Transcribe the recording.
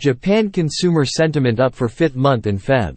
Japan consumer sentiment up for fifth month in Feb.